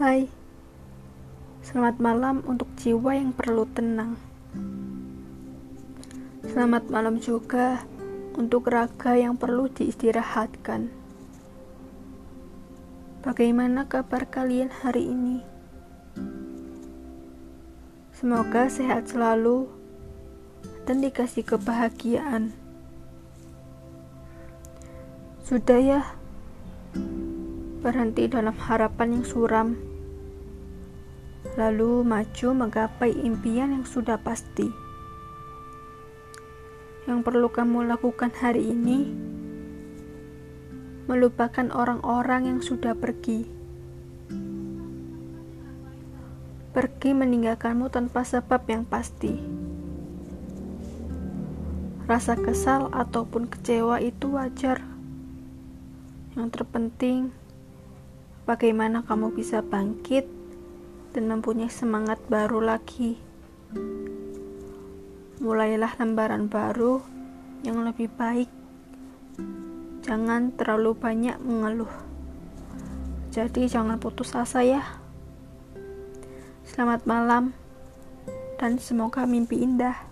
Hai, selamat malam untuk jiwa yang perlu tenang. Selamat malam juga untuk raga yang perlu diistirahatkan. Bagaimana kabar kalian hari ini? Semoga sehat selalu dan dikasih kebahagiaan. Sudah ya, berhenti dalam harapan yang suram, lalu maju menggapai impian yang sudah pasti. Yang perlu kamu lakukan hari ini, melupakan orang-orang yang sudah pergi. Pergi meninggalkanmu tanpa sebab yang pasti. Rasa kesal ataupun kecewa itu wajar. Yang terpenting, bagaimana kamu bisa bangkit dan mempunyai semangat baru lagi. Mulailah lembaran baru yang lebih baik. Jangan terlalu banyak mengeluh. Jadi, jangan putus asa, ya. Selamat malam, dan semoga mimpi indah.